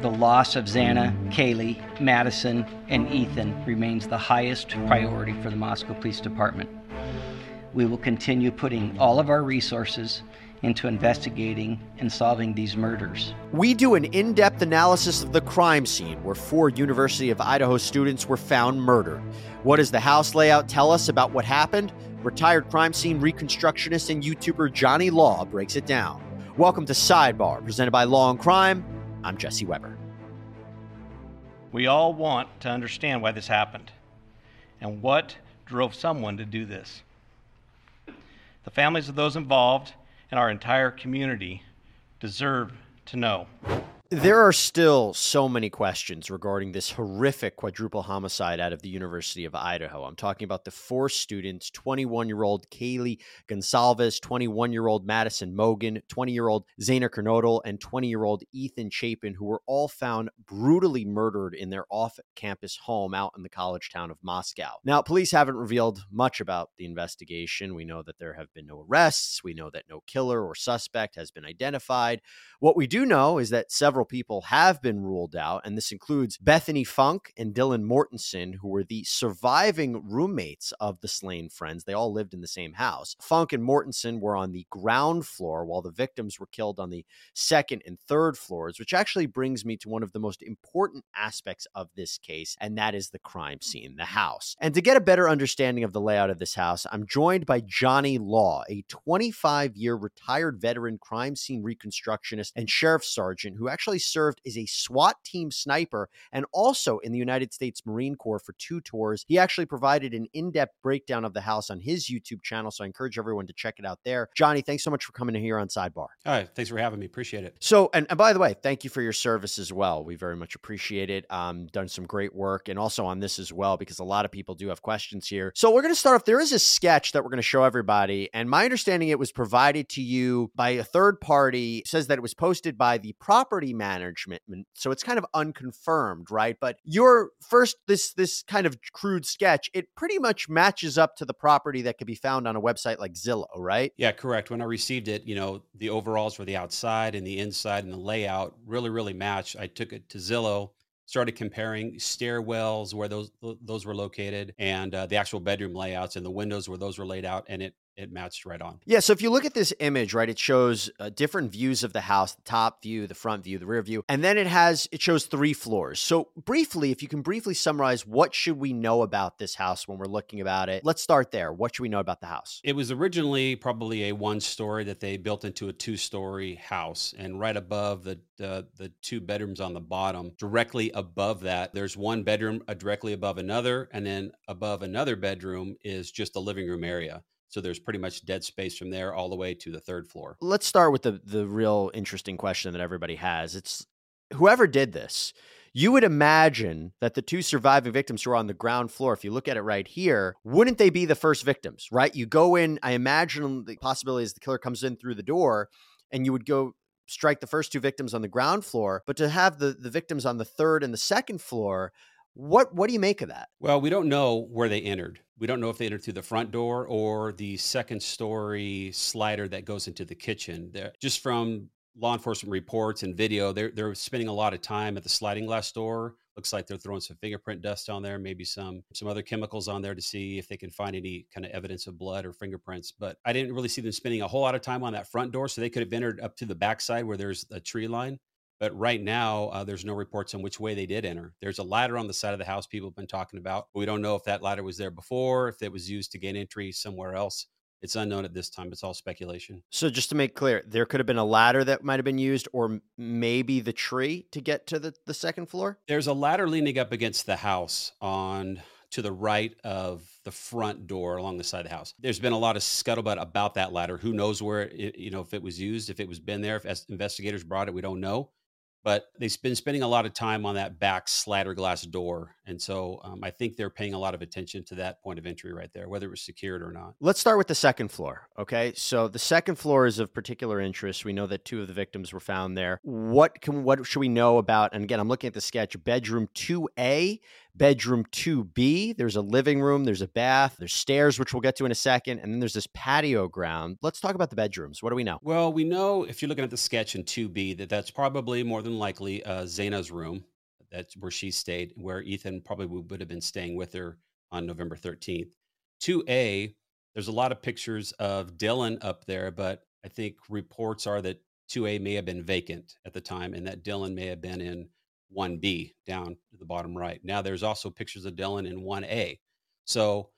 the loss of Xana, Kaylee, Madison, and Ethan remains the highest priority for the Moscow Police Department. We will continue putting all of our resources into investigating and solving these murders. We do an in depth analysis of the crime scene where four University of Idaho students were found murdered. What does the house layout tell us about what happened? Retired crime scene reconstructionist and YouTuber Johnny Law breaks it down. Welcome to Sidebar, presented by Law and Crime. I'm Jesse Weber. We all want to understand why this happened and what drove someone to do this. The families of those involved and our entire community deserve to know. There are still so many questions regarding this horrific quadruple homicide out of the University of Idaho. I'm talking about the four students 21 year old Kaylee Goncalves, 21 year old Madison Mogan, 20 year old Xana Kernodle, and 20 year old Ethan Chapin, who were all found brutally murdered in their off campus home out in the college town of Moscow. Now, police haven't revealed much about the investigation. We know that there have been no arrests, we know that no killer or suspect has been identified. What we do know is that several people have been ruled out, and this includes Bethany Funk and Dylan Mortensen, who were the surviving roommates of the slain friends. They all lived in the same house. Funk and Mortensen were on the ground floor, while the victims were killed on the second and third floors, which actually brings me to one of the most important aspects of this case, and that is the crime scene, the house. And to get a better understanding of the layout of this house, I'm joined by Johnny Law, a 25 year retired veteran crime scene reconstructionist and sheriff sergeant who actually served as a SWAT team sniper and also in the United States Marine Corps for two tours. He actually provided an in depth breakdown of the house on his YouTube channel. So I encourage everyone to check it out there. Johnny, thanks so much for coming here on Sidebar. All right. Thanks for having me. Appreciate it. So, and, and by the way, thank you for your service as well. We very much appreciate it. Um, done some great work and also on this as well because a lot of people do have questions here. So we're going to start off. There is a sketch that we're going to show everybody. And my understanding it was provided to you by a third party, it says that it was posted by the property management. So it's kind of unconfirmed, right? But your first this this kind of crude sketch, it pretty much matches up to the property that could be found on a website like Zillow, right? Yeah, correct. When I received it, you know, the overalls for the outside and the inside and the layout really, really matched. I took it to Zillow started comparing stairwells where those those were located and uh, the actual bedroom layouts and the windows where those were laid out and it it matched right on. Yeah. So if you look at this image, right, it shows uh, different views of the house: the top view, the front view, the rear view, and then it has it shows three floors. So briefly, if you can briefly summarize, what should we know about this house when we're looking about it? Let's start there. What should we know about the house? It was originally probably a one story that they built into a two story house, and right above the the, the two bedrooms on the bottom, directly above that, there's one bedroom uh, directly above another, and then above another bedroom is just the living room area. So there's pretty much dead space from there all the way to the third floor. Let's start with the the real interesting question that everybody has. It's whoever did this, You would imagine that the two surviving victims who are on the ground floor, if you look at it right here, wouldn't they be the first victims, right? You go in, I imagine the possibility is the killer comes in through the door and you would go strike the first two victims on the ground floor, but to have the, the victims on the third and the second floor, what what do you make of that? Well, we don't know where they entered. We don't know if they entered through the front door or the second story slider that goes into the kitchen. They're, just from law enforcement reports and video, they're they're spending a lot of time at the sliding glass door. Looks like they're throwing some fingerprint dust on there, maybe some some other chemicals on there to see if they can find any kind of evidence of blood or fingerprints. But I didn't really see them spending a whole lot of time on that front door, so they could have entered up to the backside where there's a tree line. But right now, uh, there's no reports on which way they did enter. There's a ladder on the side of the house people have been talking about. We don't know if that ladder was there before, if it was used to gain entry somewhere else. It's unknown at this time. It's all speculation. So, just to make clear, there could have been a ladder that might have been used, or maybe the tree to get to the, the second floor. There's a ladder leaning up against the house on to the right of the front door along the side of the house. There's been a lot of scuttlebutt about that ladder. Who knows where it, you know if it was used, if it was been there, if investigators brought it, we don't know but they've been spending a lot of time on that back slider glass door. And so um, I think they're paying a lot of attention to that point of entry right there, whether it was secured or not. Let's start with the second floor. Okay. So the second floor is of particular interest. We know that two of the victims were found there. What can, what should we know about? And again, I'm looking at the sketch bedroom 2A bedroom 2B. There's a living room, there's a bath, there's stairs, which we'll get to in a second, and then there's this patio ground. Let's talk about the bedrooms. What do we know? Well, we know if you're looking at the sketch in 2B that that's probably more than likely uh, Xana's room. That's where she stayed, where Ethan probably would have been staying with her on November 13th. 2A, there's a lot of pictures of Dylan up there, but I think reports are that 2A may have been vacant at the time and that Dylan may have been in 1B down to the bottom right. Now there's also pictures of Dylan in 1A. So,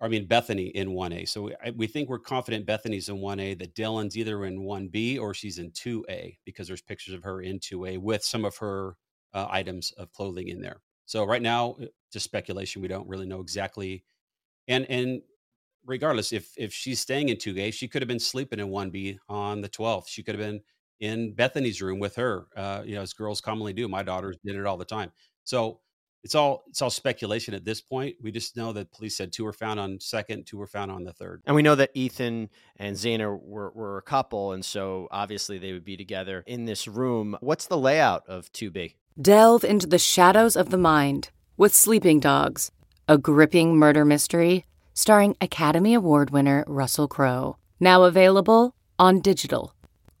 I mean, Bethany in 1A. So we, we think we're confident Bethany's in 1A, that Dylan's either in 1B or she's in 2A because there's pictures of her in 2A with some of her uh, items of clothing in there. So right now, uh, just speculation. We don't really know exactly. And, and regardless, if, if she's staying in 2A, she could have been sleeping in 1B on the 12th. She could have been in Bethany's room with her, uh, you know, as girls commonly do. My daughters did it all the time. So it's all it's all speculation at this point. We just know that police said two were found on second, two were found on the third. And we know that Ethan and Xana were, were a couple, and so obviously they would be together in this room. What's the layout of 2B? Delve into the shadows of the mind with Sleeping Dogs, a gripping murder mystery starring Academy Award winner Russell Crowe. Now available on digital.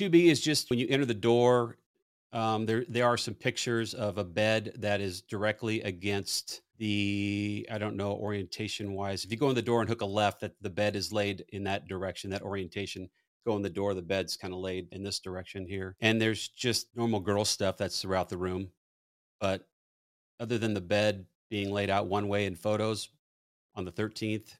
2B is just when you enter the door, um, there there are some pictures of a bed that is directly against the I don't know orientation wise. If you go in the door and hook a left, that the bed is laid in that direction, that orientation. Go in the door, the bed's kind of laid in this direction here. And there's just normal girl stuff that's throughout the room. But other than the bed being laid out one way in photos on the 13th,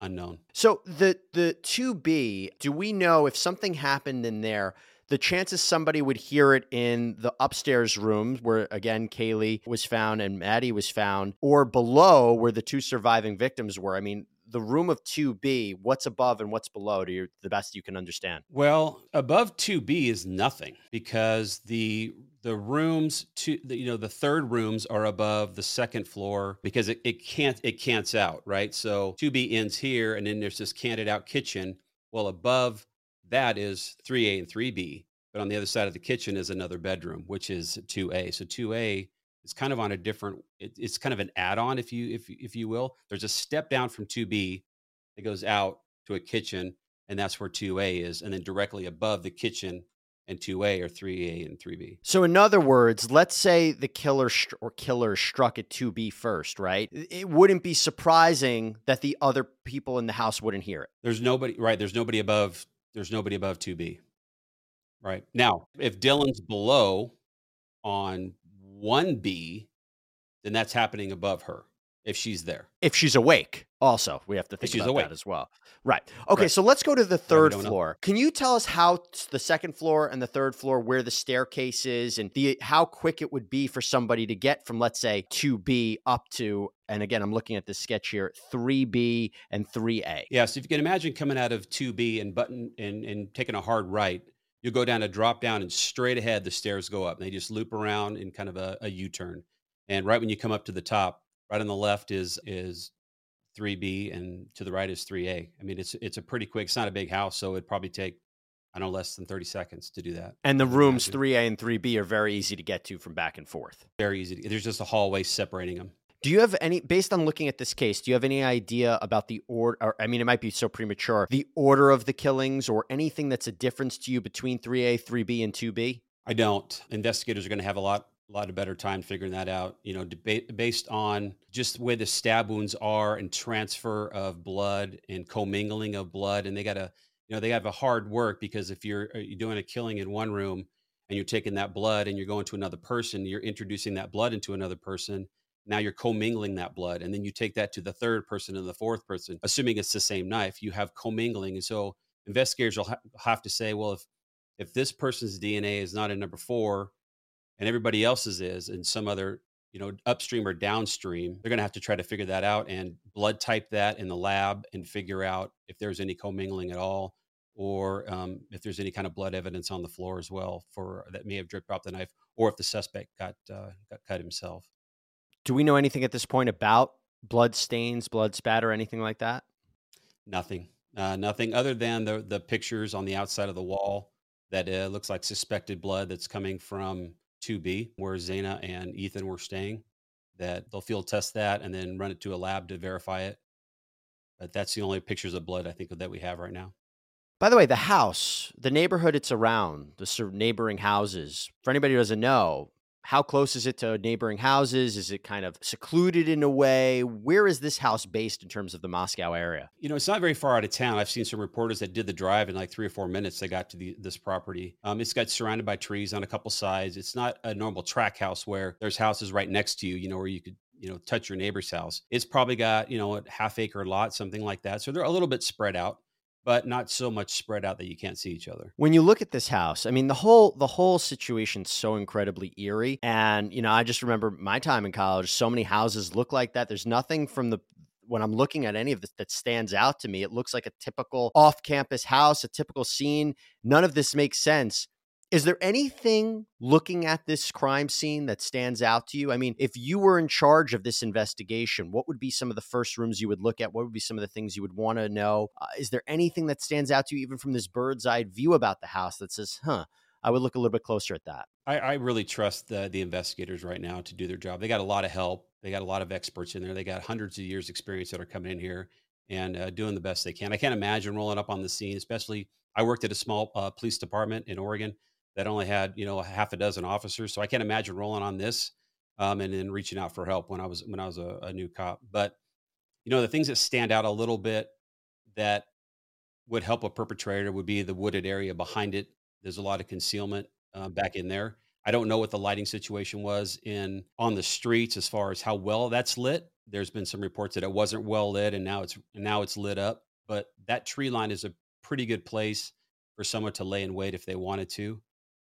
unknown. So the the 2B, do we know if something happened in there, the chances somebody would hear it in the upstairs rooms where again Kaylee was found and Maddie was found or below where the two surviving victims were. I mean, the room of 2B, what's above and what's below to your, the best you can understand? Well, above 2B is nothing because the the rooms to the, you know the third rooms are above the second floor because it, it can't it cants out right? So 2b ends here and then there's this canted out kitchen. Well above that is 3a and 3b but on the other side of the kitchen is another bedroom which is 2a so 2a is kind of on a different it, it's kind of an add-on if you if if you will. There's a step down from 2b that goes out to a kitchen and that's where 2a is and then directly above the kitchen and 2A or 3A and 3B. So, in other words, let's say the killer st- or killer struck at 2B first, right? It wouldn't be surprising that the other people in the house wouldn't hear it. There's nobody, right? There's nobody above. There's nobody above 2B. Right now, if Dylan's below on 1B, then that's happening above her if she's there. If she's awake, also we have to think she's about awake. that as well. Right. Okay. Right. So let's go to the third don't know. floor. Can you tell us how the second floor and the third floor, where the staircase is, and the how quick it would be for somebody to get from, let's say, two B up to, and again, I'm looking at this sketch here, three B and three A. Yeah, so if you can imagine coming out of 2B and button and, and taking a hard right, you go down a drop down and straight ahead the stairs go up. And they just loop around in kind of a, a U-turn. And right when you come up to the top, right on the left is is 3B and to the right is 3A. I mean, it's it's a pretty quick. It's not a big house, so it'd probably take I know less than 30 seconds to do that. And the rooms three A and three B are very easy to get to from back and forth. very easy. to- There's just a hallway separating them. Do you have any, based on looking at this case, do you have any idea about the order? Or, I mean, it might be so premature, the order of the killings or anything that's a difference to you between 3A, 3B, and 2B? I don't. Investigators are going to have a lot, a lot of better time figuring that out. You know, debate based on just where the stab wounds are and transfer of blood and commingling of blood, and they got to, you know, they have a hard work because if you're uh, you're doing a killing in one room and you're taking that blood and you're going to another person, you're introducing that blood into another person. Now you're commingling that blood, and then you take that to the third person and the fourth person, assuming it's the same knife. You have commingling, and so investigators will ha- have to say, well, if if this person's DNA is not in number four and everybody else's is in some other, you know, upstream or downstream, they're going to have to try to figure that out and blood type that in the lab and figure out if there's any commingling at all or um, if there's any kind of blood evidence on the floor as well for that may have dripped off the knife or if the suspect got uh, got cut himself. Do we know anything at this point about blood stains, blood spatter, anything like that? Nothing, uh, nothing other than the the pictures on the outside of the wall that uh, looks like suspected blood that's coming from 2B, where Xana and Ethan were staying. That they'll field test that and then run it to a lab to verify it. But that's the only pictures of blood I think that we have right now. By the way, the house, the neighborhood it's around, the neighboring houses, for anybody who doesn't know, how close is it to neighboring houses? Is it kind of secluded in a way? Where is this house based in terms of the Moscow area? You know, it's not very far out of town. I've seen some reporters that did the drive in like three or four minutes. They got to the, this property. Um, it's got surrounded by trees on a couple sides. It's not a normal track house where there's houses right next to you. You know, where you could you know touch your neighbor's house. It's probably got you know a half acre lot, something like that. So they're a little bit spread out, but not so much spread out that you can't see each other. When you look at this house, I mean the whole the whole situation's so incredibly eerie. And you know, I just remember my time in college. So many houses look like that. There's nothing from the when I'm looking at any of this that stands out to me. It looks like a typical off-campus house, a typical scene. None of this makes sense. Is there anything looking at this crime scene that stands out to you? I mean, if you were in charge of this investigation, what would be some of the first rooms you would look at? What would be some of the things you would want to know? Uh, is there anything that stands out to you, even from this bird's eye view about the house, that says, huh, I would look a little bit closer at that? I, I really trust the the investigators right now to do their job. They got a lot of help. They got a lot of experts in there. They got hundreds of years experience that are coming in here and uh, doing the best they can. I can't imagine rolling up on the scene, especially I worked at a small uh, police department in Oregon that only had you know a half a dozen officers, so I can't imagine rolling on this um, and then reaching out for help when I was when I was a, a new cop. But you know the things that stand out a little bit that would help a perpetrator would be the wooded area behind it. There's a lot of concealment uh, back in there. I don't know what the lighting situation was in on the streets as far as how well that's lit. There's been some reports that it wasn't well lit, and now it's now it's lit up. But that tree line is a pretty good place for someone to lay in wait if they wanted to.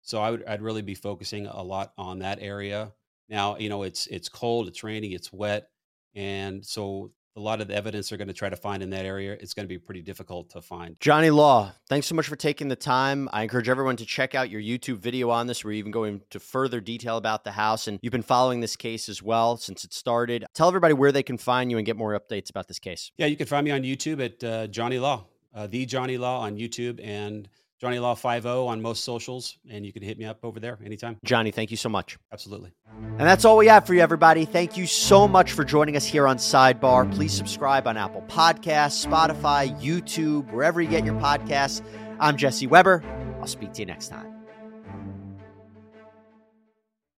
So I would I'd really be focusing a lot on that area. Now you know it's it's cold, it's raining, it's wet, and so a lot of the evidence they're going to try to find in that area, it's going to be pretty difficult to find. Johnny Law, thanks so much for taking the time. I encourage everyone to check out your YouTube video on this, where you even go into further detail about the house. And you've been following this case as well since it started. Tell everybody where they can find you and get more updates about this case. Yeah, you can find me on YouTube at uh, Johnny Law, uh, the Johnny Law on YouTube, and Johnny Law 50 on most socials, and you can hit me up over there anytime. Johnny, thank you so much. Absolutely. And that's all we have for you, everybody. Thank you so much for joining us here on Sidebar. Please subscribe on Apple Podcasts, Spotify, YouTube, wherever you get your podcasts. I'm Jesse Weber. I'll speak to you next time.